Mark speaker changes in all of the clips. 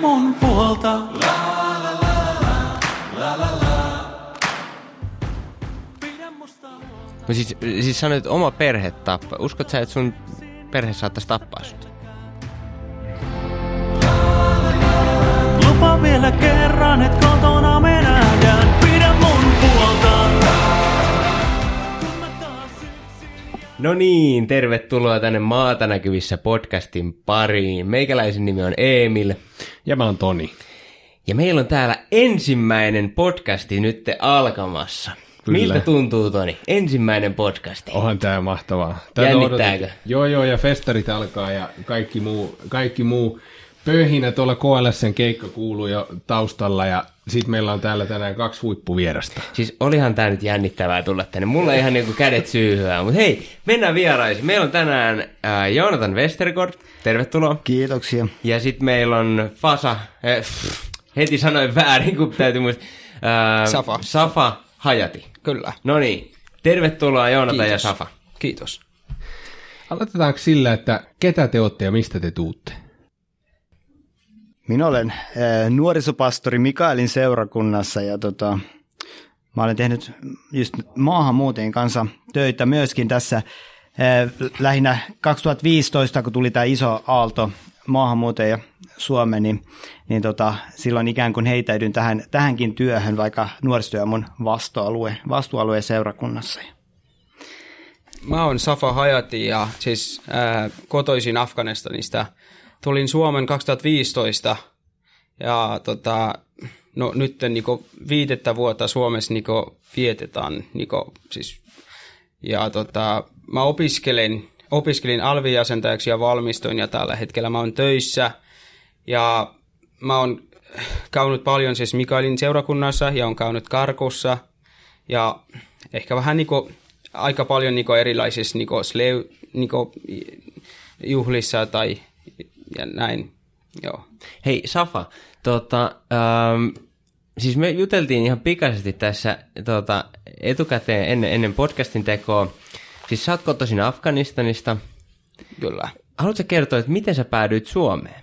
Speaker 1: mun puolta.
Speaker 2: No siis, siis sanoit, että oma perhe tappaa. Uskot sä, että sun perhe saattaisi tappaa sut?
Speaker 1: Lupa vielä kerran, et kotona me nähdään. Pidä mun puolta.
Speaker 2: No niin, tervetuloa tänne Maata näkyvissä podcastin pariin. Meikäläisen nimi on Emil.
Speaker 3: Ja mä oon Toni.
Speaker 2: Ja meillä on täällä ensimmäinen podcasti nyt alkamassa.
Speaker 3: Kyllä.
Speaker 2: Miltä tuntuu, Toni? Ensimmäinen podcasti.
Speaker 3: Onhan tää mahtavaa.
Speaker 2: Jännittääkö?
Speaker 3: odotettiin. Joo, joo, ja festarit alkaa ja kaikki muu, kaikki muu pöhinä tuolla KLSn keikka kuuluu jo taustalla ja sit meillä on täällä tänään kaksi huippuvierasta.
Speaker 2: Siis olihan tää nyt jännittävää tulla tänne. Mulla ei ihan niinku kädet syyhyä. Mutta hei, mennään vieraisiin. Meillä on tänään äh, Joonatan Westergaard. Tervetuloa.
Speaker 4: Kiitoksia.
Speaker 2: Ja sitten meillä on Fasa. Äh, heti sanoin väärin, kun täytyy muistaa. Äh,
Speaker 5: Safa.
Speaker 2: Safa Hajati.
Speaker 5: Kyllä.
Speaker 2: No niin. Tervetuloa Joonatan ja
Speaker 5: Kiitos.
Speaker 2: Safa.
Speaker 5: Kiitos.
Speaker 3: Aloitetaanko sillä, että ketä te olette ja mistä te tuutte?
Speaker 4: Minä olen äh, nuorisopastori Mikaelin seurakunnassa ja tota, mä olen tehnyt just maahanmuuttajien kanssa töitä myöskin tässä äh, lähinnä 2015, kun tuli tämä iso aalto maahanmuuttajia Suomeen, niin, niin tota, silloin ikään kuin heitäydyn tähän, tähänkin työhön, vaikka nuorisotyö on mun vastuualue, vastuualueen seurakunnassa.
Speaker 5: Mä oon Safa Hayati ja siis ää, kotoisin Afganistanista. Tulin Suomen 2015 ja tota, no, nyt niinku viitettä vuotta Suomessa niinku vietetään. Niinku, siis, ja tota, mä opiskelen, opiskelin alvijäsentäjäksi ja valmistuin ja tällä hetkellä mä oon töissä. Ja mä oon käynyt paljon siis Mikaelin seurakunnassa ja on käynyt Karkussa ja ehkä vähän niinku, aika paljon niinku erilaisissa niinku sleu, niinku juhlissa tai ja näin. Joo.
Speaker 2: Hei Safa, tota, ähm, siis me juteltiin ihan pikaisesti tässä tota, etukäteen ennen, ennen podcastin tekoa. Siis sä oot kotoisin Afganistanista.
Speaker 5: Kyllä.
Speaker 2: Haluatko kertoa, että miten sä päädyit Suomeen?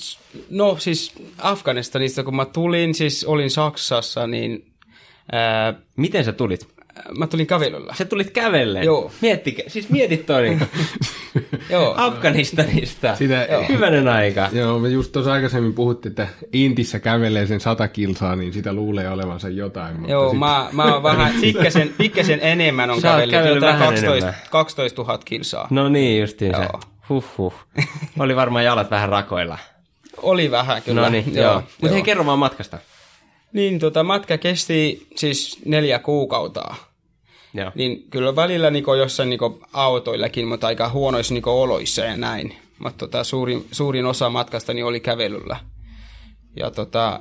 Speaker 5: S- no siis Afganistanista, kun mä tulin, siis olin Saksassa, niin ää,
Speaker 2: Miten sä tulit?
Speaker 5: mä tulin kävelyllä.
Speaker 2: Sä tulit kävellen.
Speaker 5: Joo.
Speaker 2: Miettikö, siis mietit Toni.
Speaker 5: Joo.
Speaker 2: Afganistanista.
Speaker 3: Sitä- Joo.
Speaker 2: Hyvänen aika.
Speaker 3: Joo, me just tuossa aikaisemmin puhuttiin, että Intissä kävelee sen sata kilsaa, niin sitä luulee olevansa jotain. Mutta
Speaker 5: Joo,
Speaker 3: sit-
Speaker 5: mä, mä oon vähän pikkasen, pikkasen enemmän on kävellyt,
Speaker 2: kävellyt
Speaker 5: jotain
Speaker 2: vähän
Speaker 5: 12,
Speaker 2: enemmän.
Speaker 5: 12 000 kilsaa.
Speaker 2: No niin, justiinsa.
Speaker 5: Joo.
Speaker 2: Huhhuh. Oli varmaan jalat vähän rakoilla.
Speaker 5: Oli vähän kyllä.
Speaker 2: No niin, joo. Mutta hei, kerro vaan matkasta.
Speaker 5: Niin, tota, matka kesti siis neljä kuukautta.
Speaker 2: Joo.
Speaker 5: Niin kyllä välillä niinku jossain niinku autoillakin, mutta aika huonoissa niinku oloissa ja näin. Mutta tota, suurin, suurin osa matkastani oli kävelyllä. Ja tota,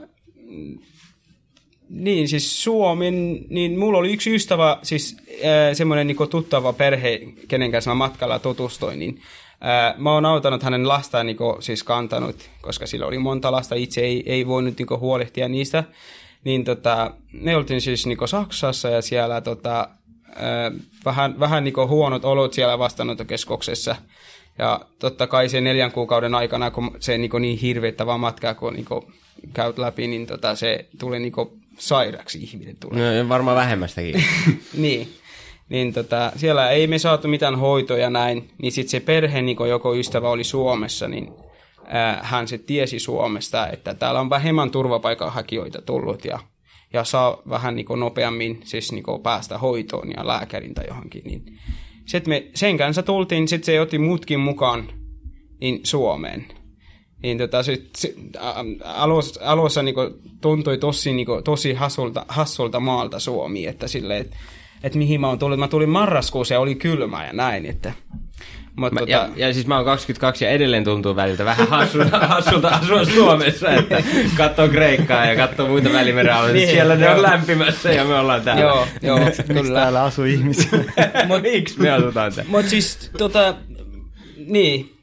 Speaker 5: niin siis Suomen, niin mulla oli yksi ystävä, siis äh, semmoinen niinku tuttava perhe, kenen kanssa mä matkalla tutustuin, niin äh, mä oon auttanut hänen lastaan niinku, siis kantanut, koska sillä oli monta lasta, itse ei, ei voinut niinku, huolehtia niistä. Niin tota, me oltiin siis niinku, Saksassa ja siellä tota, vähän, vähän niinku, huonot olot siellä vastaanottokeskuksessa. Ja totta kai se neljän kuukauden aikana, kun se niinku, niin hirvittävä matka, kun niinku, käyt läpi, niin tota, se tulee niinku, sairaaksi ihminen tulee.
Speaker 2: No, varmaan vähemmästäkin.
Speaker 5: niin. Niin tota, siellä ei me saatu mitään hoitoja näin, niin sitten se perhe, niin kun joko ystävä oli Suomessa, niin ää, hän se tiesi Suomesta, että täällä on vähemmän turvapaikanhakijoita tullut ja, ja saa vähän niin nopeammin siis niin päästä hoitoon ja lääkärin tai johonkin. Niin. Sitten me sen kanssa tultiin, sitten se otti muutkin mukaan niin Suomeen. Niin tota, sit, sit, alussa, alussa niinku tuntui tosi, niinku, tosi hassulta, hassulta maalta Suomi, että silleen, että et mihin mä oon tullut. Mä tulin marraskuussa ja oli kylmä ja näin, että... Mut,
Speaker 2: Mä,
Speaker 5: tota,
Speaker 2: ja, ja siis mä oon 22 ja edelleen tuntuu väliltä vähän hassulta, hassulta asua Suomessa, että katsoo Kreikkaa ja katsoo muita välimeren alueita.
Speaker 5: Niin,
Speaker 2: Siellä ne on lämpimässä ja me ollaan täällä.
Speaker 5: Joo, joo,
Speaker 4: Miksi
Speaker 5: kyllä.
Speaker 4: täällä asuu ihmisiä?
Speaker 2: Mut miksi me asutaan täällä?
Speaker 5: Mutta siis, tota, niin,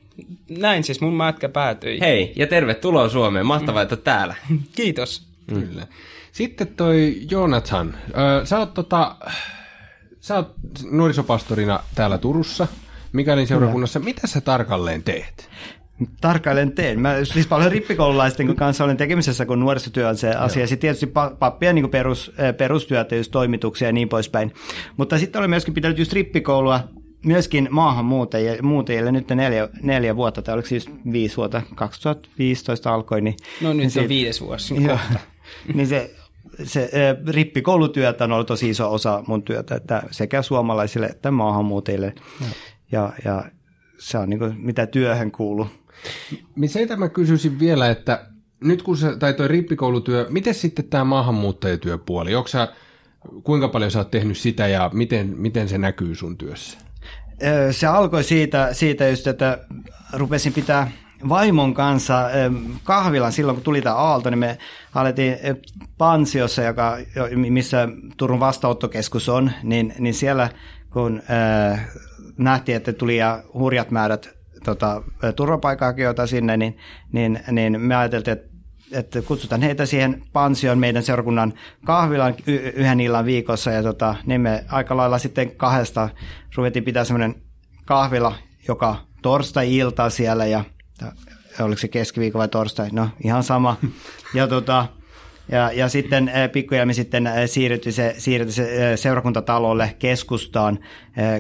Speaker 5: näin siis mun matka päätyi.
Speaker 2: Hei, ja tervetuloa Suomeen. Mahtavaa, että täällä.
Speaker 5: Kiitos.
Speaker 3: Kyllä. Sitten toi Jonathan. Ö, sä oot, tota, sä oot nuorisopastorina täällä Turussa, Mikaelin seurakunnassa. Mitä sä tarkalleen teet?
Speaker 4: Tarkalleen teen. Mä siis paljon rippikoululaisten kanssa olen tekemisessä, kun nuorisotyö on se asia. Sitten tietysti pa- pappien niin perus, eh, perustyötä, just toimituksia ja niin poispäin. Mutta sitten olen myöskin pitänyt just rippikoulua myöskin maahanmuuttajille nyt neljä, neljä vuotta, tai oliko siis viisi vuotta, 2015 alkoi. Niin,
Speaker 5: No nyt
Speaker 4: niin
Speaker 5: on
Speaker 4: siitä-
Speaker 5: viides vuosi.
Speaker 4: Joo.
Speaker 5: kohta.
Speaker 4: niin se, se eh, rippikoulutyötä on ollut tosi iso osa mun työtä, että sekä suomalaisille että maahanmuuttajille. Ja, ja se on niin kuin, mitä työhön kuuluu.
Speaker 3: Niin Se, mä kysyisin vielä, että nyt kun sä, tai toi rippikoulutyö, miten sitten tämä maahanmuuttajatyöpuoli? Onko sä, kuinka paljon sä oot tehnyt sitä ja miten, miten se näkyy sun työssä?
Speaker 4: Se alkoi siitä, siitä just, että rupesin pitää vaimon kanssa kahvilan silloin, kun tuli tämä aalto, niin me alettiin Pansiossa, joka, jo- missä Turun vastaanottokeskus on, niin, niin siellä kun ö, nähtiin, että tuli ja hurjat määrät tota, turvapaikanhakijoita sinne, niin, niin, niin me ajateltiin, että että kutsutaan heitä siihen pansioon meidän seurakunnan kahvilan y- yhden illan viikossa ja tota, niin me aika lailla sitten kahdesta ruvettiin pitää semmoinen kahvila joka torstai-ilta siellä ja ja oliko se keskiviikko vai torstai, no ihan sama. Ja, tota, ja, ja sitten eh, pikkujelmi sitten eh, siirrytyi se, siirrytyi se eh, seurakuntatalolle keskustaan,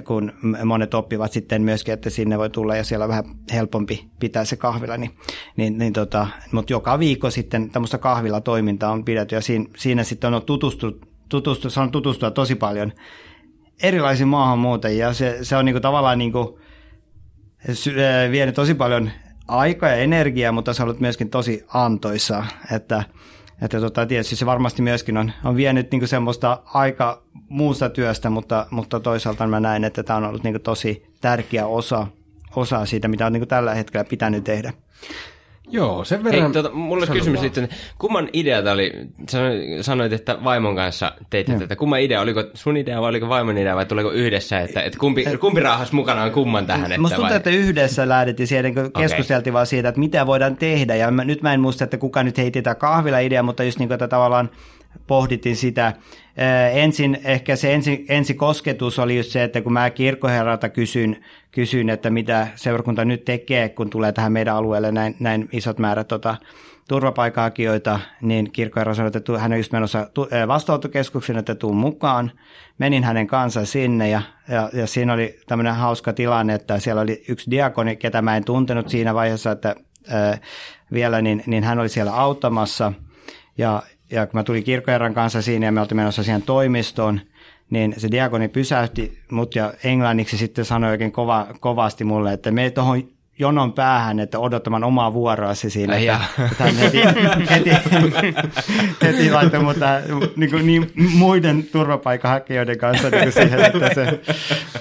Speaker 4: kun monet oppivat sitten myöskin, että sinne voi tulla ja siellä on vähän helpompi pitää se kahvila. Niin, niin, niin tota, mutta joka viikko sitten tämmöistä kahvilatoimintaa on pidetty ja siinä, siinä sitten on tutustunut, tutustunut, saanut tutustua tosi paljon erilaisiin maahanmuuttajia. Se, se on niinku tavallaan niinku, vienyt tosi paljon aikaa ja energiaa, mutta se on ollut myöskin tosi antoisaa, että, että tota, tietysti se varmasti myöskin on, on vienyt niin semmoista aika muusta työstä, mutta, mutta toisaalta mä näen, että tämä on ollut niin tosi tärkeä osa, osa siitä, mitä on niin tällä hetkellä pitänyt tehdä.
Speaker 3: Joo, sen
Speaker 2: Hei,
Speaker 3: verran...
Speaker 2: tota, mulla olisi kysymys liittyen, kumman idea tämä oli, Sano- sanoit, että vaimon kanssa teitte tätä, kumman idea, oliko sun idea vai oliko vaimon idea vai tuleeko yhdessä, että, että kumpi, kumpi raahas mukanaan kumman tähän? Että
Speaker 4: Musta tuntuu, että yhdessä lähdettiin siihen, kun keskusteltiin vaan siitä, että mitä voidaan tehdä. Ja mä, nyt mä en muista, että kuka nyt heitti tätä kahvila-idea, mutta just niin kuin, että tavallaan pohdittiin sitä. Ää, ensin, ehkä se ensi, ensi kosketus oli just se, että kun mä kirkkoherralta kysyin, kysyin, että mitä seurakunta nyt tekee, kun tulee tähän meidän alueelle näin, näin isot määrät tota, turvapaikanhakijoita, niin kirkkoherra sanoi, että hän on just menossa ää, vastaanottokeskuksen, että tuu mukaan. Menin hänen kanssa sinne ja, ja, ja siinä oli tämmöinen hauska tilanne, että siellä oli yksi diakoni, ketä mä en tuntenut siinä vaiheessa, että ää, vielä, niin, niin hän oli siellä auttamassa. Ja, ja kun mä tulin kirkkoherran kanssa siinä ja me oltiin menossa siihen toimistoon, niin se diakoni pysäytti mut ja englanniksi sitten sanoi oikein kova, kovasti mulle, että me tuohon jonon päähän, että odottamaan omaa vuoroasi siinä.
Speaker 2: Ai
Speaker 4: Että, että heti, heti, heti laittoi mut tähän niin, kuin niin muiden turvapaikanhakijoiden kanssa niin kuin siihen, että, se,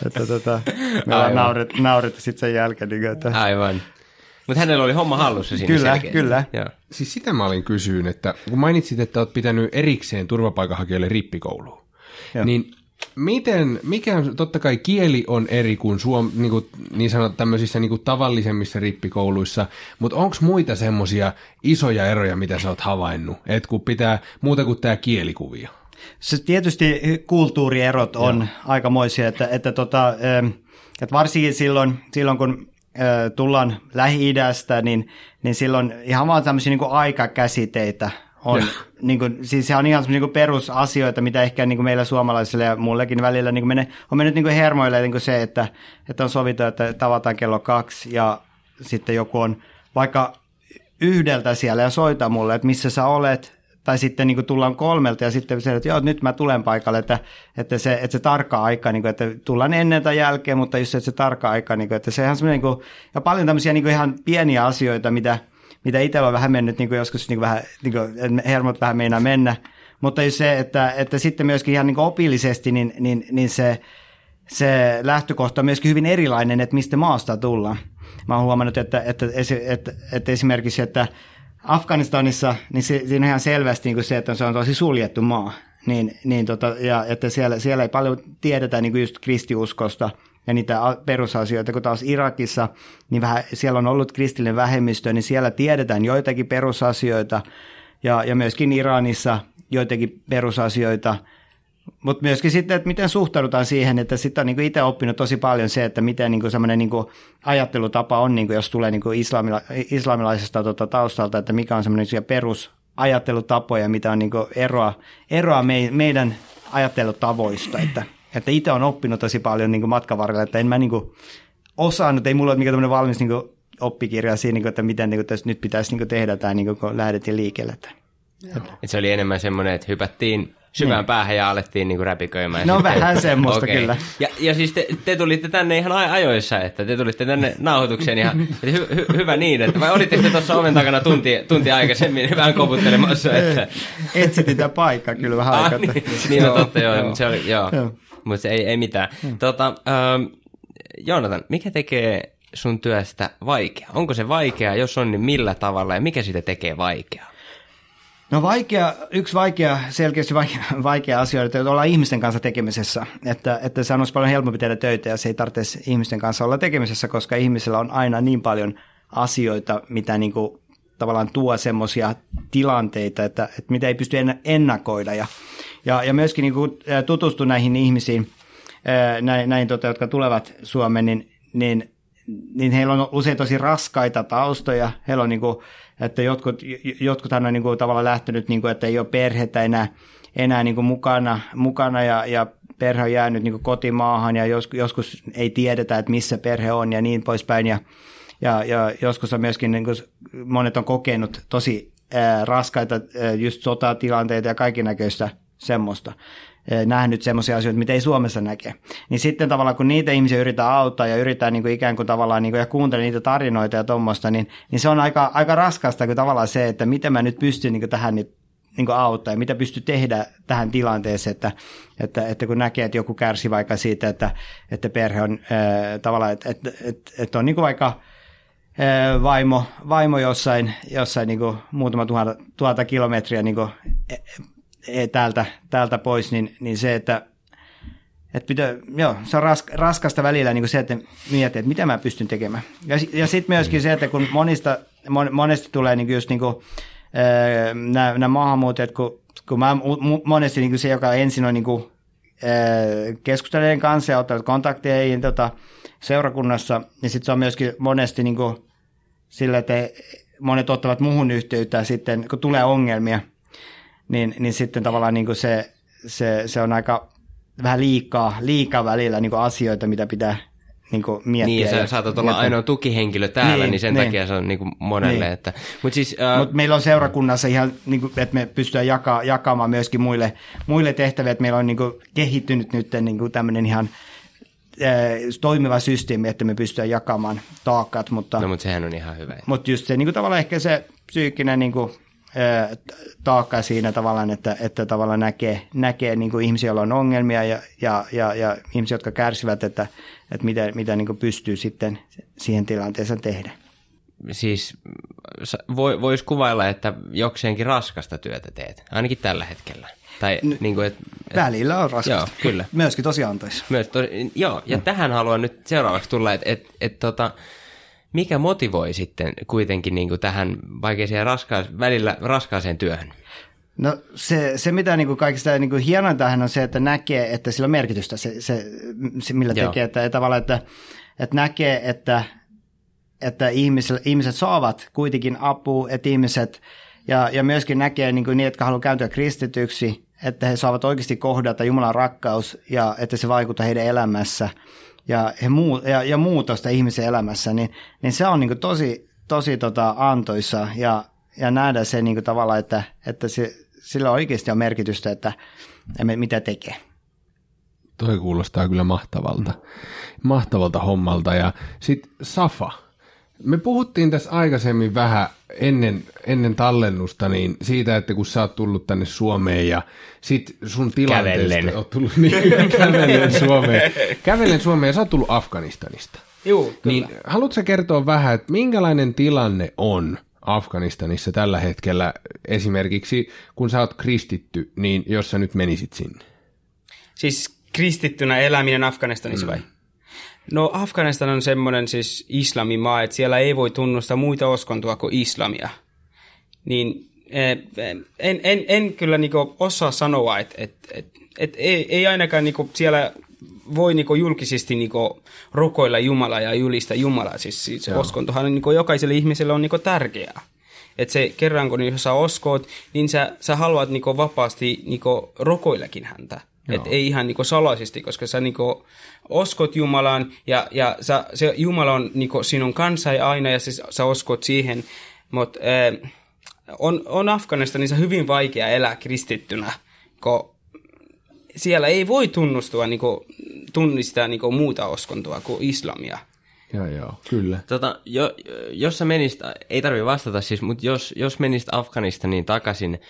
Speaker 4: että tota, me ollaan naurettu sitten sen jälkeen. Niin kuin, että,
Speaker 2: Aivan. Mutta hänellä oli homma hallussa siinä
Speaker 4: Kyllä,
Speaker 2: selkeästi.
Speaker 4: kyllä.
Speaker 2: Joo.
Speaker 3: Siis sitä mä olin kysyyn, että kun mainitsit, että oot pitänyt erikseen turvapaikanhakijoille rippikouluun,
Speaker 4: Joo.
Speaker 3: niin miten, mikä totta kai kieli on eri kuin suom, niin, kuin, niin sanot tämmöisissä niin kuin tavallisemmissa rippikouluissa, mutta onko muita semmoisia isoja eroja, mitä sä oot havainnut, että kun pitää muuta kuin tämä kielikuvio?
Speaker 4: Se tietysti kulttuurierot on Joo. aikamoisia, että, että, tota, että varsinkin silloin, silloin kun tullaan Lähi-idästä, niin, niin silloin ihan vaan tämmöisiä niin kuin aikakäsiteitä on. Niin kuin, siis se on ihan semmoisia niin perusasioita, mitä ehkä niin kuin meillä suomalaisille ja mullekin välillä niin kuin mene, on mennyt niin kuin hermoille niin kuin se, että, että on sovittu, että tavataan kello kaksi ja sitten joku on vaikka yhdeltä siellä ja soita mulle, että missä sä olet, tai sitten niin kuin tullaan kolmelta ja sitten se, että joo, nyt mä tulen paikalle, että, että, se, että se tarkka aika, niin kuin, että tullaan ennen tai jälkeen, mutta just että se tarkka aika, niin kuin, että se ihan semmoinen, niin kuin, ja paljon tämmöisiä niin kuin ihan pieniä asioita, mitä, mitä itsellä on vähän mennyt niin kuin joskus niin kuin vähän, niin kuin, hermot vähän meinaa mennä, mutta just se, että, että sitten myöskin ihan niin kuin opillisesti, niin, niin, niin se, se lähtökohta on myöskin hyvin erilainen, että mistä maasta tullaan. Mä oon huomannut, että, että, että, että esimerkiksi, että Afganistanissa, niin se, siinä on ihan selvästi niin kuin se, että se on tosi suljettu maa. Niin, niin tota, ja että siellä, siellä ei paljon tiedetä niin kuin just kristiuskosta ja niitä perusasioita, kun taas Irakissa, niin vähän, siellä on ollut kristillinen vähemmistö, niin siellä tiedetään joitakin perusasioita, ja, ja myöskin Iranissa joitakin perusasioita, Mutta myöskin sitten, että miten suhtaudutaan siihen, että sitten on niin itse oppinut tosi paljon se, että miten niin semmoinen niin ajattelutapa on, niin kuin jos tulee niin islamila, islamilaisesta tota, taustalta, että mikä on semmoinen perusajattelutapoja, mitä on niin eroa, eroa me, meidän ajattelutavoista, että, että itse on oppinut tosi paljon niin matkan varrella, että en mä niin osannut, ei mulla ole mikään tämmöinen valmis niin oppikirja siinä, niin kuin, että miten niin kuin, tässä nyt pitäisi niin kuin, tehdä tämä, niin kuin, kun lähdettiin liikkeelle. Että,
Speaker 2: Et se oli enemmän semmoinen, että hypättiin syvään niin. päähän ja alettiin niinku räpiköimään.
Speaker 4: No sitten. vähän semmoista okay. kyllä.
Speaker 2: Ja, ja siis te, te, tulitte tänne ihan ajoissa, että te tulitte tänne nauhoitukseen ihan hy, hy, hyvä niin, että vai olitte te tuossa oven takana tunti, tunti aikaisemmin vähän koputtelemassa? Että...
Speaker 4: Etsitin tämä paikka kyllä vähän ah, aikaa.
Speaker 2: Niin, niin on totta joo, joo. se oli, joo. joo. mutta ei, ei mitään. Hmm. Tota, ähm, Joonatan, mikä tekee sun työstä vaikea? Onko se vaikea? Jos on, niin millä tavalla ja mikä sitä tekee vaikeaa?
Speaker 4: No vaikea, yksi vaikea, selkeästi vaikea, vaikea asia, että ollaan ihmisten kanssa tekemisessä. Että, että se on paljon helpompi tehdä töitä ja se ei tarvitse ihmisten kanssa olla tekemisessä, koska ihmisellä on aina niin paljon asioita, mitä niin kuin tavallaan tuo semmoisia tilanteita, että, että mitä ei pysty ennakoida. Ja, ja, ja myöskin niin tutustu näihin ihmisiin, näin, näin tota, jotka tulevat Suomeen, niin, niin, niin heillä on usein tosi raskaita taustoja. Heillä on niin kuin, että jotkut, jotkuthan on niin kuin tavallaan lähtenyt, niin kuin, että ei ole perhettä enää, enää niin kuin mukana, mukana ja, ja perhe on jäänyt niin kuin kotimaahan ja jos, joskus ei tiedetä, että missä perhe on ja niin poispäin. Ja, ja, ja joskus on myöskin, niin kuin, monet on kokenut tosi ää, raskaita ää, just sotatilanteita ja kaikki näköistä semmoista nähnyt semmoisia asioita, mitä ei Suomessa näke. Niin sitten tavallaan kun niitä ihmisiä yritetään auttaa ja yritetään niin kuin ikään kuin tavallaan niin kuin, ja kuuntele niitä tarinoita ja tuommoista, niin, niin se on aika, aika raskasta kuin tavallaan se, että miten mä nyt pystyn niin kuin tähän nyt niin kuin auttaa ja mitä pystyy tehdä tähän tilanteeseen, että, että, että kun näkee, että joku kärsi vaikka siitä, että, että perhe on ää, tavallaan, että, että, että, että on niin kuin vaikka vaimo, vaimo jossain, jossain niin kuin muutama tuhat, tuhatta kilometriä niin kuin täältä, täältä pois, niin, niin se, että että pitää, joo, se on rask, raskasta välillä niin kuin se, että miettii, että mitä mä pystyn tekemään. Ja, ja sitten myöskin se, että kun monista, mon, monesti tulee niin just niin kuin, nämä, nämä maahanmuuttajat, kun, kun mä monesti niin kuin se, joka ensin on niin kuin, keskustelijoiden kanssa ja ottanut kontakteja tota, seurakunnassa, niin sitten se on myöskin monesti niin kuin, sillä, että monet ottavat muuhun yhteyttä sitten, kun tulee ongelmia – niin, niin sitten tavallaan niin kuin se, se, se on aika vähän liikaa, liikaa välillä niin kuin asioita, mitä pitää niin kuin miettiä.
Speaker 2: Niin, sä saatat olla miettiä. ainoa tukihenkilö täällä, niin, niin sen niin. takia se on niin kuin monelle. Niin. Että,
Speaker 4: mut siis, uh, Mut meillä on seurakunnassa ihan, niin kuin, että me pystytään jaka, jakamaan myöskin muille, muille tehtäviä, että meillä on niin kuin, kehittynyt nyt niin kuin tämmöinen ihan toimiva systeemi, että me pystytään jakamaan taakkat. Mutta,
Speaker 2: no, mutta sehän on ihan hyvä.
Speaker 4: Mutta just se niin kuin, tavallaan ehkä se psyykkinen niin kuin, taakka siinä tavallaan, että, että tavallaan näkee, näkee niin kuin ihmisiä, joilla on ongelmia ja, ja, ja, ja ihmisiä, jotka kärsivät, että, että mitä, mitä niin kuin pystyy sitten siihen tilanteeseen tehdä.
Speaker 2: Siis voi, voisi kuvailla, että jokseenkin raskasta työtä teet, ainakin tällä hetkellä. Tai, N- niin kuin, et,
Speaker 4: et, välillä on raskasta. Joo,
Speaker 2: kyllä.
Speaker 4: Myöskin tosi antoissa.
Speaker 2: Myös to, joo, ja mm. tähän haluan nyt seuraavaksi tulla, että et, et, tota, mikä motivoi sitten kuitenkin niin kuin tähän vaikeaseen raska- välillä raskaaseen työhön?
Speaker 4: No se, se mitä niin kuin kaikista niin kuin hienointa on se, että näkee, että sillä on merkitystä se, se, se millä Joo. tekee. Että, tavallaan, että, että näkee, että, että ihmiset, ihmiset saavat kuitenkin apua, että ihmiset, ja, ja myöskin näkee niin kuin niin, jotka haluaa kääntyä kristityksi, että he saavat oikeasti kohdata Jumalan rakkaus ja että se vaikuttaa heidän elämässä – ja, he muu, ja, ja muutosta ihmisen elämässä, niin, niin se on niin tosi, tosi tota antoissa ja, ja nähdä se niin tavallaan, että, että se, sillä oikeasti on merkitystä, että mitä tekee.
Speaker 3: Toi kuulostaa kyllä mahtavalta, mahtavalta hommalta. Ja sitten Safa, me puhuttiin tässä aikaisemmin vähän ennen, ennen tallennusta niin siitä, että kun sä oot tullut tänne Suomeen ja sit sun tilanteesta kävellen. oot tullut niin, kävellen Suomeen. Kävellen Suomeen ja sä oot tullut Afganistanista.
Speaker 5: Joo, kyllä.
Speaker 3: Niin haluatko sä kertoa vähän, että minkälainen tilanne on Afganistanissa tällä hetkellä esimerkiksi, kun sä oot kristitty, niin jos sä nyt menisit sinne?
Speaker 5: Siis kristittynä eläminen Afganistanissa mm. vai? No Afganistan on semmoinen siis islamimaa, että siellä ei voi tunnustaa muita uskontoa kuin islamia. Niin eh, en, en, en kyllä niinku osaa sanoa, että et, et, et ei, ei ainakaan niinku siellä voi niinku julkisesti niinku rukoilla Jumalaa ja julista Jumalaa. Siis, siis uskontohan niinku jokaiselle ihmiselle on niinku tärkeää. Että se kerran kun sä uskot, niin sä, sä haluat niinku vapaasti niinku rukoillakin häntä. Et ei ihan niinku salaisesti, koska sä niinku uskot Jumalaan ja, ja sä, se Jumala on niinku sinun kanssa ja aina ja siis sä uskot siihen. Mutta äh, on, on Afganistanissa hyvin vaikea elää kristittynä, kun siellä ei voi tunnustua, niinku, tunnistaa niinku muuta uskontoa kuin islamia.
Speaker 3: Joo, joo, kyllä.
Speaker 2: Tota, jo, jos sä menisit, ei tarvi vastata siis, mutta jos, jos menisit Afganistaniin takaisin,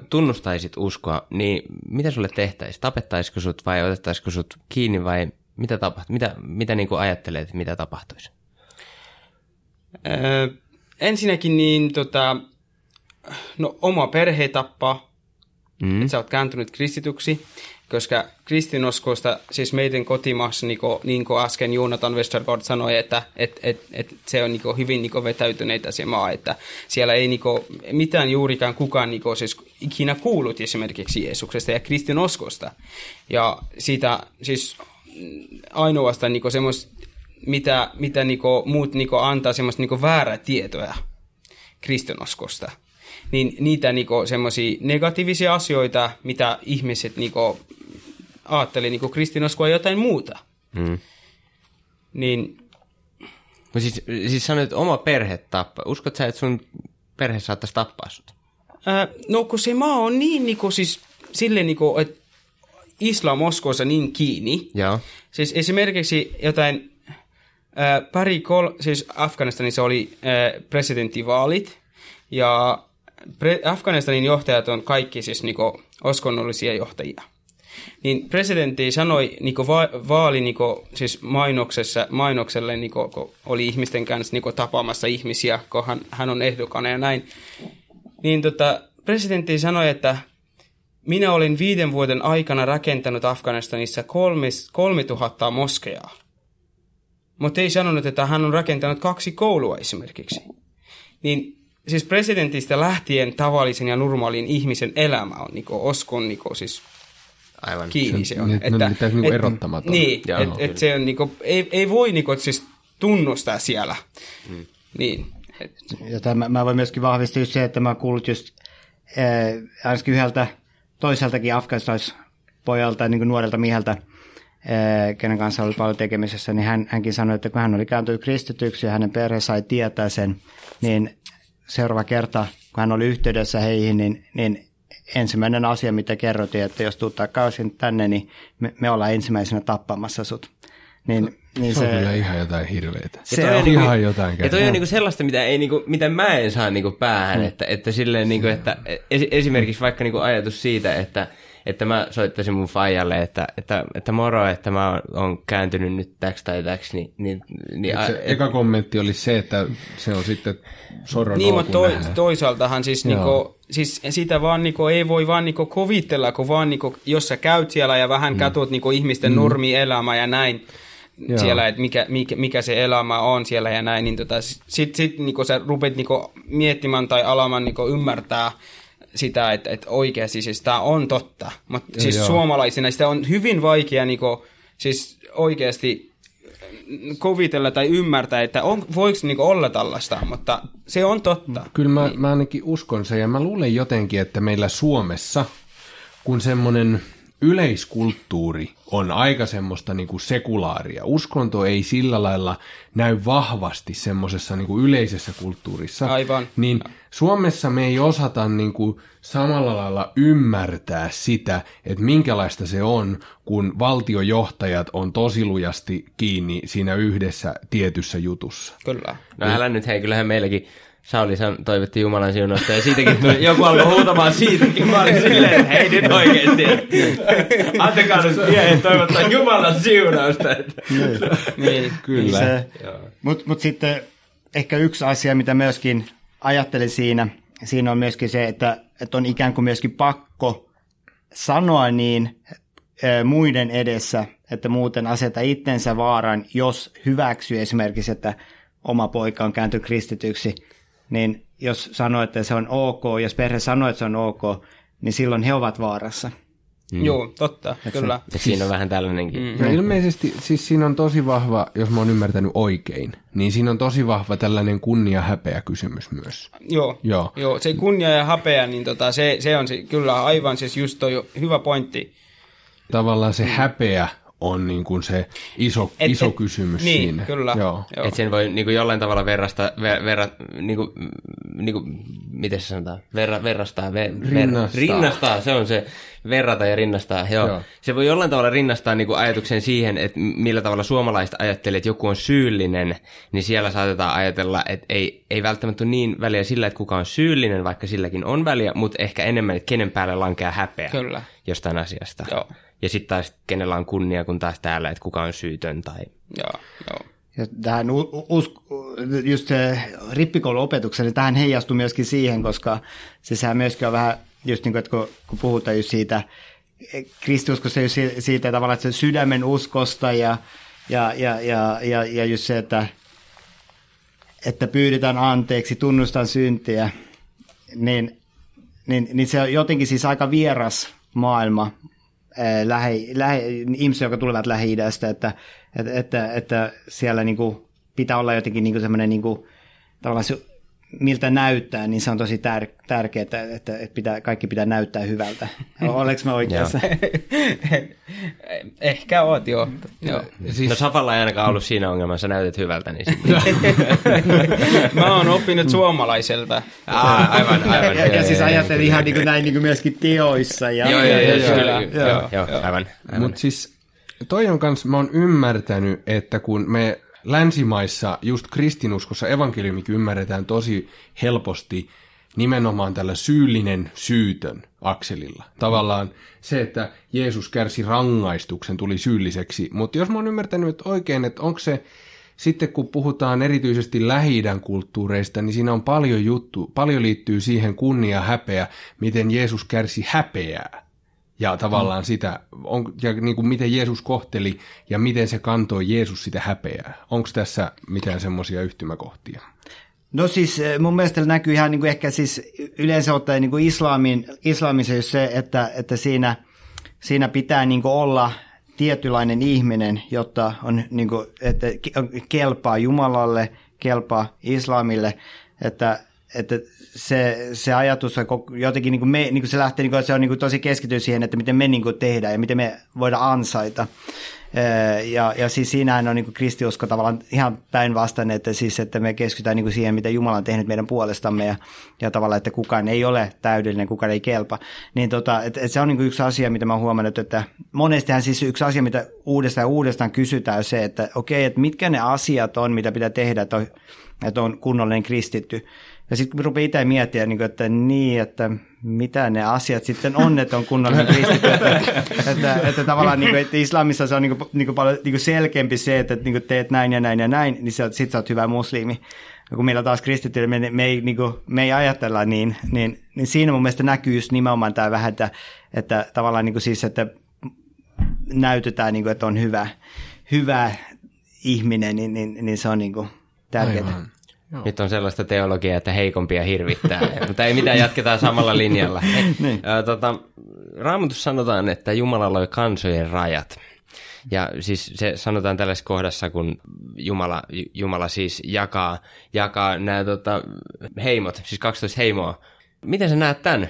Speaker 2: ö, tunnustaisit uskoa, niin mitä sulle tehtäisiin? Tapettaisiko sut vai otettaisiko sut kiinni vai mitä tapahtuu? Mitä, mitä niin ajattelet, mitä tapahtuisi?
Speaker 5: Öö, ensinnäkin niin tota, no oma perhe tappaa, mm. että sä oot kääntynyt kristityksi koska kristinuskosta, siis meidän kotimaassa, niin kuin, niin kuin äsken Jonathan Westergaard sanoi, että et, et, et se on niin kuin, hyvin niin kuin, vetäytyneitä se maa, että siellä ei niin kuin, mitään juurikaan kukaan niin kuin, siis, ikinä kuullut esimerkiksi Jeesuksesta ja kristinuskosta. Ja siitä siis ainoastaan niin semmoista, mitä, mitä niin kuin, muut niin kuin, antaa semmoista niin väärää tietoa kristinuskosta niin niitä niinku semmoisia negatiivisia asioita, mitä ihmiset niinku ajatteli niin kristinuskoa jotain muuta. Mm. Niin...
Speaker 2: No siis, siis sanoit, että oma perhe tappaa. Uskot sä, että sun perhe saattaisi tappaa sut?
Speaker 5: Ää, no kun se maa on niin, niin kuin, siis silleen, niin kuin, että islam Moskossa niin kiinni.
Speaker 2: Joo.
Speaker 5: Siis esimerkiksi jotain, ää, pari kol, siis Afganistanissa oli ää, presidenttivaalit, ja Afganistanin johtajat on kaikki siis niin kuin, uskonnollisia johtajia niin presidentti sanoi niin va- vaali niin siis mainoksessa, mainokselle, niin kuin, kun oli ihmisten kanssa niin tapaamassa ihmisiä, kun hän, hän on ehdokana ja näin, niin tota, presidentti sanoi, että minä olin viiden vuoden aikana rakentanut Afganistanissa kolmis, 3000 moskeaa. Mutta ei sanonut, että hän on rakentanut kaksi koulua esimerkiksi. Niin siis presidentistä lähtien tavallisen ja normaalin ihmisen elämä on niin oskon niin siis
Speaker 2: Aivan.
Speaker 5: kiinni se on.
Speaker 3: Niin, että, ne, että, niinku erottamaton.
Speaker 5: Niin, että et se on niinku, ei, ei voi niinku, siis tunnustaa siellä. Hmm. Niin. Et.
Speaker 4: Ja tämä, mä voin myöskin vahvistaa just se, että mä kuullut just äh, ainakin yhdeltä toiseltakin afganistalaispojalta, niin kuin nuorelta mieheltä, äh, kenen kanssa oli paljon tekemisessä, niin hän, hänkin sanoi, että kun hän oli kääntynyt kristityksi ja hänen perhe sai tietää sen, niin seuraava kerta, kun hän oli yhteydessä heihin, niin, niin ensimmäinen asia, mitä kerrottiin, että jos tuut takaisin tänne, niin me, me ollaan ensimmäisenä tappamassa sut. Niin, niin
Speaker 3: se, se on kyllä ihan jotain hirveitä.
Speaker 2: Se
Speaker 3: on,
Speaker 2: on
Speaker 3: niinku, ihan jotain
Speaker 2: Ja toi on niinku sellaista, mitä, ei niinku, mitä mä en saa niinku päähän, mm. että, että, silleen niinku, että esimerkiksi vaikka niinku ajatus siitä, että että mä soittaisin mun faijalle, että, että, että moro, että mä oon kääntynyt nyt täksi tai täksi. Niin, niin,
Speaker 3: niin, se et, eka kommentti oli se, että se on sitten soron
Speaker 5: Niin, mutta toi, toisaaltahan siis, niinku, siis sitä vaan niinku, ei voi vaan niinku kovitella, kun vaan niinku, jos sä käyt siellä ja vähän mm. katsot niinku, ihmisten mm. normielämää ja näin, Joo. siellä, että mikä, mikä, mikä se elämä on siellä ja näin, niin tota, sitten sit, niinku, sä rupeat niinku, miettimään tai alamaan niinku, ymmärtää, sitä, että, että oikeasti siis tämä on totta. Mutta siis joo. suomalaisina sitä on hyvin vaikea niin kuin, siis oikeasti kovitella tai ymmärtää, että on, voiko niin olla tällaista, mutta se on totta.
Speaker 3: Kyllä mä, niin. mä ainakin uskon sen ja mä luulen jotenkin, että meillä Suomessa, kun semmoinen yleiskulttuuri on aika semmoista niin kuin sekulaaria. Uskonto ei sillä lailla näy vahvasti semmoisessa niin kuin yleisessä kulttuurissa.
Speaker 5: Aivan.
Speaker 3: Niin Suomessa me ei osata niin kuin samalla lailla ymmärtää sitä, että minkälaista se on, kun valtiojohtajat on tosi lujasti kiinni siinä yhdessä tietyssä jutussa.
Speaker 5: Kyllä.
Speaker 2: No älä nyt, hei, kyllähän meilläkin Sauli toivotti Jumalan siunausta ja siitäkin tuli, joku alkoi huutamaan siitäkin. Mä olin silleen, että hei nyt oikeesti. Antakaa nyt miehet toivottaa Jumalan siunausta.
Speaker 4: niin, niin, kyllä. Mutta mut sitten ehkä yksi asia, mitä myöskin ajattelin siinä, siinä on myöskin se, että, että on ikään kuin myöskin pakko sanoa niin muiden edessä, että muuten aseta itsensä vaaraan, jos hyväksyy esimerkiksi, että oma poika on kääntynyt kristityksi, niin jos sanoo, että se on ok, jos perhe sanoo, että se on ok, niin silloin he ovat vaarassa.
Speaker 5: Mm. Joo, totta, Et kyllä.
Speaker 2: Ja siinä on vähän tällainenkin. Mm.
Speaker 3: Ja ilmeisesti, siis siinä on tosi vahva, jos mä oon ymmärtänyt oikein, niin siinä on tosi vahva tällainen kunnia-häpeä kysymys myös.
Speaker 5: Joo, joo. joo se kunnia ja häpeä, niin tota, se, se on se, kyllä aivan siis just toi hyvä pointti.
Speaker 3: Tavallaan se mm. häpeä on niin kuin se iso, et, iso et, kysymys
Speaker 5: niin,
Speaker 3: siinä.
Speaker 5: kyllä.
Speaker 2: Joo. Joo. Että sen voi niin kuin jollain tavalla verrasta, ver, verra, niin kuin, niin kuin, miten se sanotaan, verra, verrastaa, ver,
Speaker 3: rinnastaa.
Speaker 2: rinnastaa, se on se, verrata ja rinnastaa, joo. joo. Se voi jollain tavalla rinnastaa niin kuin ajatuksen siihen, että millä tavalla suomalaiset ajattelee, että joku on syyllinen, niin siellä saatetaan ajatella, että ei, ei välttämättä ole niin väliä sillä, että kuka on syyllinen, vaikka silläkin on väliä, mutta ehkä enemmän, että kenen päälle lankeaa häpeä
Speaker 5: Kyllä.
Speaker 2: jostain asiasta.
Speaker 5: Joo.
Speaker 2: Ja sitten taas kenellä on kunnia, kun taas täällä, että kuka on syytön tai...
Speaker 5: Joo, joo.
Speaker 4: Ja tähän us, just se rippikouluopetuksen, niin tähän heijastuu myöskin siihen, koska se sehän myöskin on vähän, just niin kuin, että kun, kun puhutaan just siitä, kristiuskossa just siitä tavallaan, että se sydämen uskosta ja, ja, ja, ja, ja, ja just se, että, että pyydetään anteeksi, tunnustan syntiä, niin, niin, niin se on jotenkin siis aika vieras maailma lähi, lähi, ihmisiä, jotka tulevat Lähi-idästä, että, että, että, että siellä niin kuin pitää olla jotenkin niin kuin semmoinen niin kuin, tavallaan se, miltä näyttää, niin se on tosi tär, tärkeää, että, että, että pitää, kaikki pitää näyttää hyvältä. Oletko mä oikeassa?
Speaker 5: Ehkä oot, joo. joo.
Speaker 2: Siis... No Safalla ei ainakaan ollut siinä ongelmassa, näytät hyvältä. Niin
Speaker 5: mä oon oppinut suomalaiselta.
Speaker 2: Aa, aivan, aivan.
Speaker 4: Ja, ja siis ajattelin ihan niin kuin näin niin kuin myöskin teoissa. Ja...
Speaker 2: Joo, joo, joo, joo, kyllä. Joo, joo, joo, aivan. aivan.
Speaker 3: Mutta siis toi on kans, mä oon ymmärtänyt, että kun me länsimaissa just kristinuskossa evankeliumikin ymmärretään tosi helposti nimenomaan tällä syyllinen syytön akselilla. Tavallaan se, että Jeesus kärsi rangaistuksen, tuli syylliseksi. Mutta jos mä oon ymmärtänyt että oikein, että onko se sitten kun puhutaan erityisesti lähi kulttuureista, niin siinä on paljon juttu, paljon liittyy siihen kunnia häpeä, miten Jeesus kärsi häpeää ja tavallaan mm. sitä, on, ja niin kuin miten Jeesus kohteli ja miten se kantoi Jeesus sitä häpeää. Onko tässä mitään semmoisia yhtymäkohtia?
Speaker 4: No siis eh, mun mielestä näkyy ihan niin kuin ehkä siis yleensä ottaen niin kuin islamin, islamissa se, että, että siinä, siinä pitää niin kuin olla tietynlainen ihminen, jotta on niin kuin, että kelpaa Jumalalle, kelpaa islamille, että että se, se ajatus on jotenkin, niin kuin me, niin kuin se lähtee, niin kuin, se on niin kuin tosi keskittynyt siihen, että miten me niin kuin tehdään ja miten me voidaan ansaita. Ja, ja siis siinähän on niin kuin kristiusko tavallaan ihan päinvastainen, että, siis, että me keskitytään niin kuin siihen, mitä Jumala on tehnyt meidän puolestamme ja, ja tavallaan, että kukaan ei ole täydellinen, kukaan ei kelpa. Niin tota, että, että se on niin kuin yksi asia, mitä mä oon huomannut, että monestihan siis yksi asia, mitä uudestaan uudestaan kysytään, se, että okei, että mitkä ne asiat on, mitä pitää tehdä, että on, että on kunnollinen kristitty. Ja sitten kun rupeaa itse miettimään, niin että niin, että mitä ne asiat sitten on, että on kunnollinen kristitty. että, että, että, tavallaan niin kuin, että islamissa se on niin kuin, niin kuin paljon niin kuin selkeämpi se, että niin kuin teet näin ja näin ja näin, niin sitten sä oot hyvä muslimi. Ja kun meillä taas kristittyillä me, me, niin me ei ajatella niin, niin, niin siinä mun mielestä näkyy just nimenomaan tämä vähän, että, että tavallaan niin kuin siis, että näytetään, niin kuin, että on hyvä, hyvä ihminen, niin, niin, niin se on niin kuin tärkeää. Aivan.
Speaker 2: Joo. Nyt on sellaista teologiaa, että heikompia hirvittää, mutta ei mitään, jatketaan samalla linjalla. niin. tota, Raamatus sanotaan, että Jumala loi kansojen rajat. Ja siis se sanotaan tällaisessa kohdassa, kun Jumala, Jumala siis jakaa, jakaa nämä tota, heimot, siis 12 heimoa. Miten sä näet tämän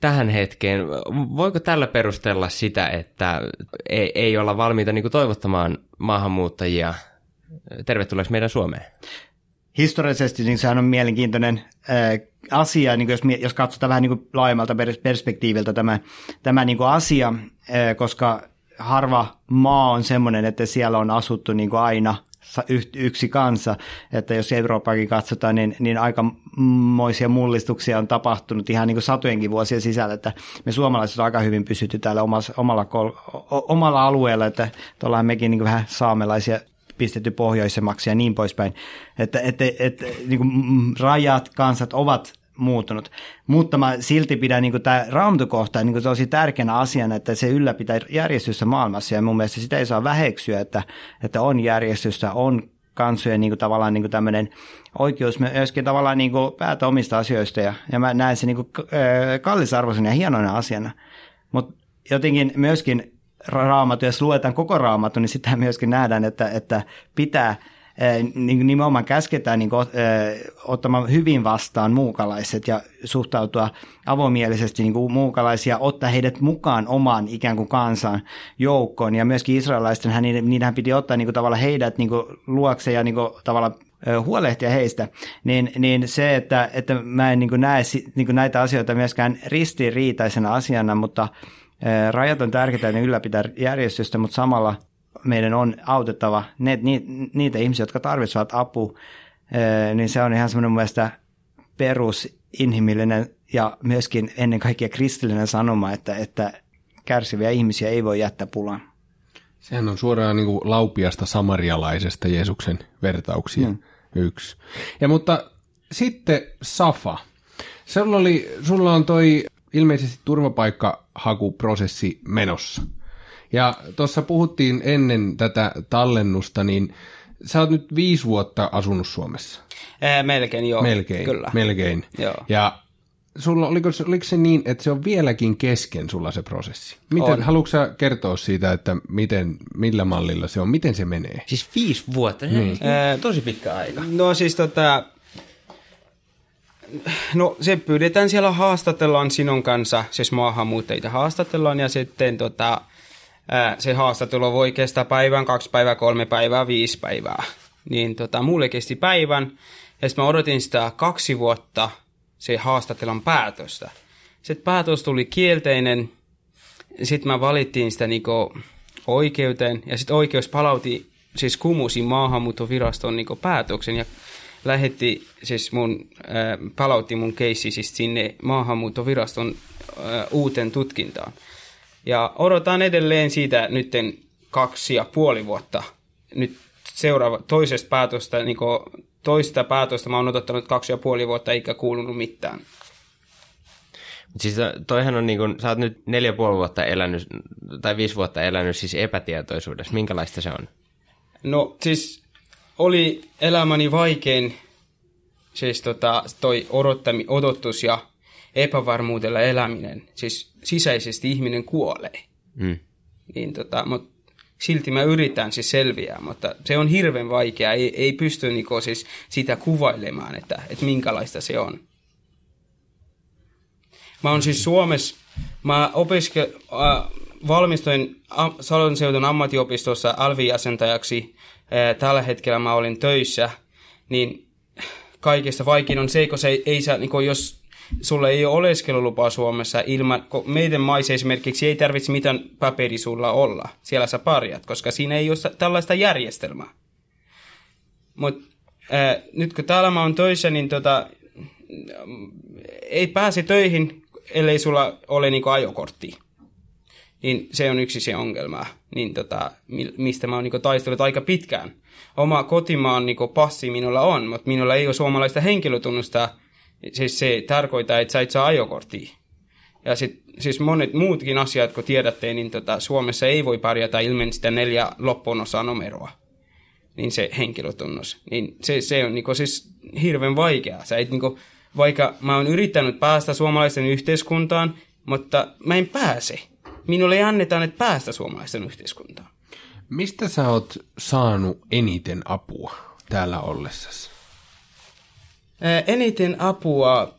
Speaker 2: tähän hetkeen? Voiko tällä perustella sitä, että ei, ei olla valmiita niin toivottamaan maahanmuuttajia tervetulleeksi meidän Suomeen?
Speaker 4: historiallisesti niin sehän on mielenkiintoinen äh, asia, niin jos, jos katsotaan vähän niin laajemmalta perspektiiviltä tämä, tämä niin asia, äh, koska harva maa on semmoinen, että siellä on asuttu niin aina yksi kansa, että jos Eurooppaakin katsotaan, niin, niin aikamoisia mullistuksia on tapahtunut ihan niin kuin satojenkin vuosien sisällä, että me suomalaiset on aika hyvin pysytty täällä omassa, omalla, omalla alueella, että ollaan mekin niin kuin vähän saamelaisia pistetty pohjoisemmaksi ja niin poispäin. Että, että, että niin kuin rajat, kansat ovat muuttunut. Mutta mä silti pidän niin tämä raamatukohta niin tosi tärkeänä asiana, että se ylläpitää järjestystä maailmassa ja mun mielestä sitä ei saa väheksyä, että, että on järjestystä, on kansojen niin tavallaan niin tämmöinen oikeus myöskin tavallaan niin päätä omista asioista ja, ja mä näen sen niin kuin, kallisarvoisen ja hienona asiana. Mutta jotenkin myöskin raamattu, jos luetaan koko raamattu, niin sitä myöskin nähdään, että, että pitää niin nimenomaan käsketään niin kuin, ottamaan hyvin vastaan muukalaiset ja suhtautua avomielisesti niin kuin muukalaisia, ottaa heidät mukaan omaan ikään kuin kansan joukkoon. Ja myöskin israelaisten, hän, niidenhän piti ottaa niin kuin, tavallaan heidät niin kuin, luokse ja niin kuin, tavallaan huolehtia heistä, niin, niin se, että, että mä en niin näe niin näitä asioita myöskään ristiriitaisena asiana, mutta rajat on tärkeää, että ylläpitää järjestystä, mutta samalla meidän on autettava ne, ni, niitä ihmisiä, jotka tarvitsevat apua, niin se on ihan semmoinen mielestä perusinhimillinen ja myöskin ennen kaikkea kristillinen sanoma, että, että kärsiviä ihmisiä ei voi jättää pulaan.
Speaker 3: Sehän on suoraan niin kuin laupiasta samarialaisesta Jeesuksen vertauksia mm. yksi. Ja mutta sitten Safa. Sulla, oli, sulla on toi ilmeisesti turvapaikkahakuprosessi menossa. Ja tuossa puhuttiin ennen tätä tallennusta, niin sä oot nyt viisi vuotta asunut Suomessa.
Speaker 5: Ää, melkein, joo.
Speaker 3: Melkein,
Speaker 5: Kyllä.
Speaker 3: melkein.
Speaker 5: Joo.
Speaker 3: Ja sulla, oliko, oliko se niin, että se on vieläkin kesken sulla se prosessi? Miten,
Speaker 5: On.
Speaker 3: haluatko sä kertoa siitä, että miten, millä mallilla se on, miten se menee?
Speaker 2: Siis viisi vuotta,
Speaker 3: Niin.
Speaker 2: on tosi pitkä aika.
Speaker 5: No siis tota, no se pyydetään siellä haastatellaan sinun kanssa, siis maahanmuuttajia haastatellaan ja sitten tota, ää, se haastattelu voi kestää päivän, kaksi päivää, kolme päivää, viisi päivää. Niin tota, mulle kesti päivän ja sitten mä odotin sitä kaksi vuotta se haastattelun päätöstä. Sitten päätös tuli kielteinen, sitten mä valittiin sitä niinku oikeuteen ja sitten oikeus palautti, siis kumusi maahanmuuttoviraston niinku päätöksen ja lähetti siis mun, äh, palautti mun keissi siis sinne maahanmuuttoviraston äh, uuteen tutkintaan. Ja odotan edelleen siitä nytten kaksi ja puoli vuotta. Nyt seuraava toisesta päätöstä, niin toista päätöstä mä oon odottanut kaksi ja puoli vuotta eikä kuulunut mitään.
Speaker 2: Siis toihan on niin kuin, sä oot nyt neljä puoli vuotta elänyt, tai viisi vuotta elänyt siis epätietoisuudessa. Minkälaista se on?
Speaker 5: No siis oli elämäni vaikein siis tota, toi odottami, odotus ja epävarmuudella eläminen. Siis sisäisesti ihminen kuolee.
Speaker 2: Mm.
Speaker 5: Niin tota, mut silti mä yritän siis selviää, mutta se on hirveän vaikea. Ei, ei pysty niinku siis sitä kuvailemaan, että, että minkälaista se on. Mä oon siis Suomessa, mä opiske, äh, valmistuin am, Salon seudun ammattiopistossa alviasentajaksi. Äh, tällä hetkellä mä olin töissä, niin kaikista vaikein on se, kun se ei, ei saa, niin jos sulla ei ole oleskelulupaa Suomessa ilman, meidän maissa esimerkiksi ei tarvitse mitään paperi sulla olla. Siellä sä parjat, koska siinä ei ole tällaista järjestelmää. Mutta äh, nyt kun täällä oon töissä, niin tota, ei pääse töihin, ellei sulla ole niinku ajokortti. Niin se on yksi se ongelma, niin tota, mi- mistä mä oon niinku taistellut aika pitkään. Oma kotimaan niinku passi minulla on, mutta minulla ei ole suomalaista henkilötunnusta. Siis se tarkoittaa, että sä et saa ajokorttia. Ja sit, siis monet muutkin asiat, kun tiedätte, niin tota, Suomessa ei voi pärjätä ilman sitä neljä loppuun osaa numeroa. Niin se henkilötunnus. Niin se, se on niinku siis hirveän vaikeaa. Sä et niinku, vaikka mä oon yrittänyt päästä suomalaisen yhteiskuntaan, mutta mä en pääse. Minulle ei anneta, että päästä suomalaisen yhteiskuntaan.
Speaker 3: Mistä sä oot saanut eniten apua täällä ollessasi?
Speaker 5: Ää, eniten apua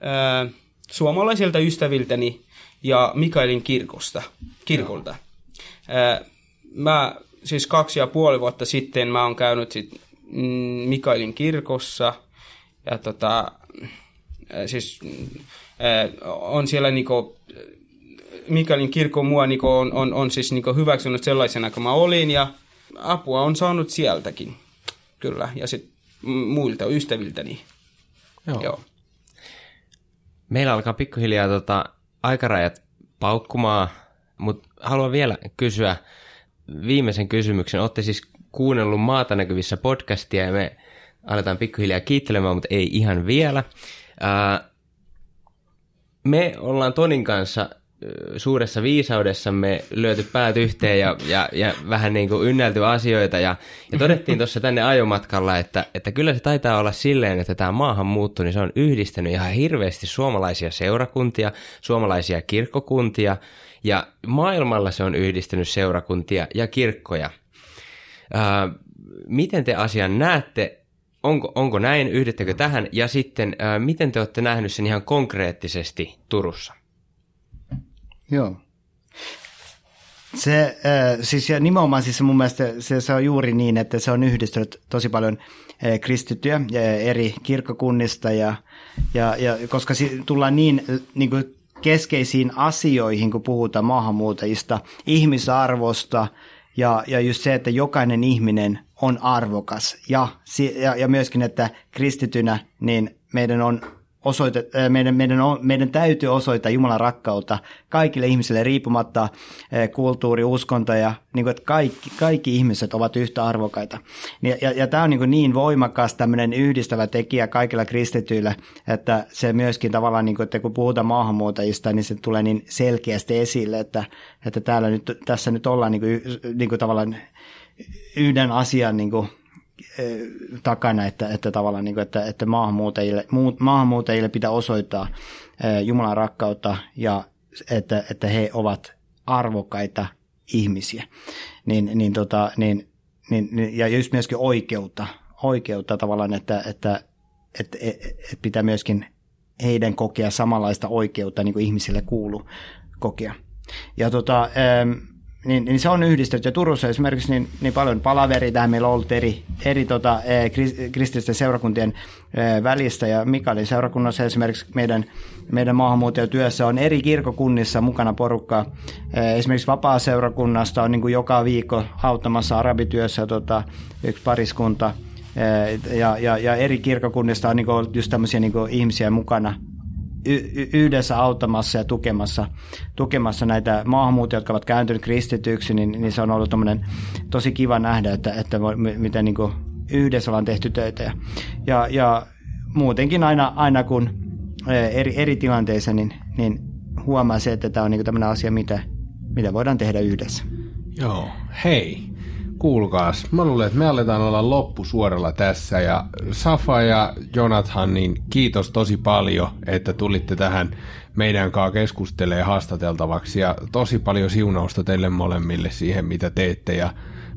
Speaker 5: ää, suomalaisilta ystäviltäni ja Mikaelin kirkosta, kirkolta. Ää, mä siis kaksi ja puoli vuotta sitten mä oon käynyt sit, mm, Mikaelin kirkossa ja tota, siis on siellä niinku, Mikaelin kirkko mua niinku on, on, on siis niinku hyväksynyt sellaisena kuin mä olin ja apua on saanut sieltäkin, kyllä, ja sitten muilta ystäviltäni.
Speaker 3: Joo.
Speaker 5: Joo.
Speaker 2: Meillä alkaa pikkuhiljaa tota, aikarajat paukkumaan, mutta haluan vielä kysyä viimeisen kysymyksen. Olette siis kuunnellut maata näkyvissä podcastia ja me aletaan pikkuhiljaa kiittelemään, mutta ei ihan vielä. Ää, me ollaan Tonin kanssa suuressa viisaudessamme löyty päät yhteen ja, ja, ja vähän niin kuin ynnälty asioita. Ja, ja todettiin tuossa tänne ajomatkalla, että, että kyllä se taitaa olla silleen, että tämä maahanmuutto, niin se on yhdistänyt ihan hirveästi suomalaisia seurakuntia, suomalaisia kirkkokuntia, ja maailmalla se on yhdistänyt seurakuntia ja kirkkoja. Ää, miten te asian näette? Onko, onko näin? Yhdettekö tähän? Ja sitten, ää, miten te olette nähnyt sen ihan konkreettisesti Turussa?
Speaker 4: Joo. Se, äh, siis ja nimenomaan siis mun mielestä se, se on juuri niin, että se on yhdistynyt tosi paljon äh, kristittyjä äh, eri kirkkokunnista ja, ja, ja koska si, tullaan niin, niin kuin keskeisiin asioihin, kun puhutaan maahanmuuttajista, ihmisarvosta ja, ja just se, että jokainen ihminen on arvokas ja, ja, ja myöskin, että kristitynä niin meidän on osoite, meidän, meidän, meidän täytyy osoittaa Jumalan rakkautta kaikille ihmisille riippumatta kulttuuri, uskonto ja niin kuin, että kaikki, kaikki ihmiset ovat yhtä arvokaita. Ja, ja, ja tämä on niin, kuin niin voimakas tämmöinen yhdistävä tekijä kaikilla kristityillä, että se myöskin tavallaan, niin kuin, että kun puhutaan maahanmuuttajista, niin se tulee niin selkeästi esille, että, että täällä nyt, tässä nyt ollaan niin kuin, niin kuin tavallaan yhden asian niin kuin, takana, että, että tavallaan niin kuin, että, että maahanmuuttajille, maahanmuuttajille pitää osoittaa Jumalan rakkautta ja että, että he ovat arvokkaita ihmisiä. Niin, niin, tota, niin, niin, ja just myöskin oikeutta, oikeutta tavallaan, että, että, että, että pitää myöskin heidän kokea samanlaista oikeutta niin kuin ihmisille kuuluu kokea. Ja tota, niin, niin se on yhdistetty. Ja Turussa esimerkiksi niin, niin paljon tähän meillä on ollut eri, eri tota, eh, kristillisten seurakuntien eh, välistä. Ja Mikaelin seurakunnassa esimerkiksi meidän, meidän maahanmuuttajatyössä on eri kirkokunnissa mukana porukkaa. Eh, esimerkiksi vapaa-seurakunnasta on niin kuin joka viikko auttamassa arabityössä tota, yksi pariskunta. Ja, ja, ja eri kirkokunnista on niin kuin just tämmöisiä niin kuin ihmisiä mukana y- yhdessä auttamassa ja tukemassa, tukemassa näitä maahanmuuttajia, jotka ovat kääntyneet kristityksi, niin, niin se on ollut tosi kiva nähdä, että, että miten niin yhdessä ollaan tehty töitä. Ja, ja, muutenkin aina, aina kun eri, eri tilanteissa, niin, niin huomaa se, että tämä on niin tämmöinen asia, mitä, mitä voidaan tehdä yhdessä.
Speaker 3: Joo, hei kuulkaas, mä luulen, että me aletaan olla loppusuoralla tässä ja Safa ja Jonathan, niin kiitos tosi paljon, että tulitte tähän meidän kanssa keskustelee haastateltavaksi ja tosi paljon siunausta teille molemmille siihen, mitä teette ja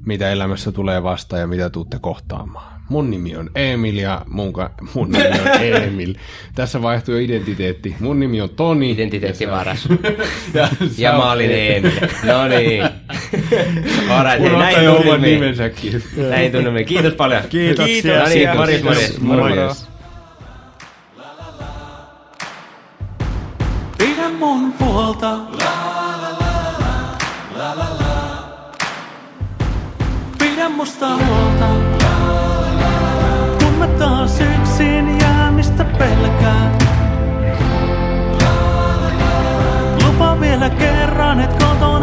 Speaker 3: mitä elämässä tulee vastaan ja mitä tuutte kohtaamaan. Mun nimi on Emil ja mun, ka- mun nimi on Emil. Tässä vaihtuu jo identiteetti. Mun nimi on Toni.
Speaker 2: Identiteetti varas. ja, ja mä olin Emil. No niin. Alright, ja näin tunnelmiin. nimensäkin. näihin tunnelmiin. Kiitos paljon.
Speaker 4: Kiitoksia.
Speaker 2: Kiitos. No niin, morjes, morjes.
Speaker 1: Pidä mun puolta. La, la, la, la, la, la, la. Pidä musta huolta. La, la, la, la. Kun mä taas yksin jäämistä pelkään. La, la, la, la, la. Lupa vielä kerran, et kotona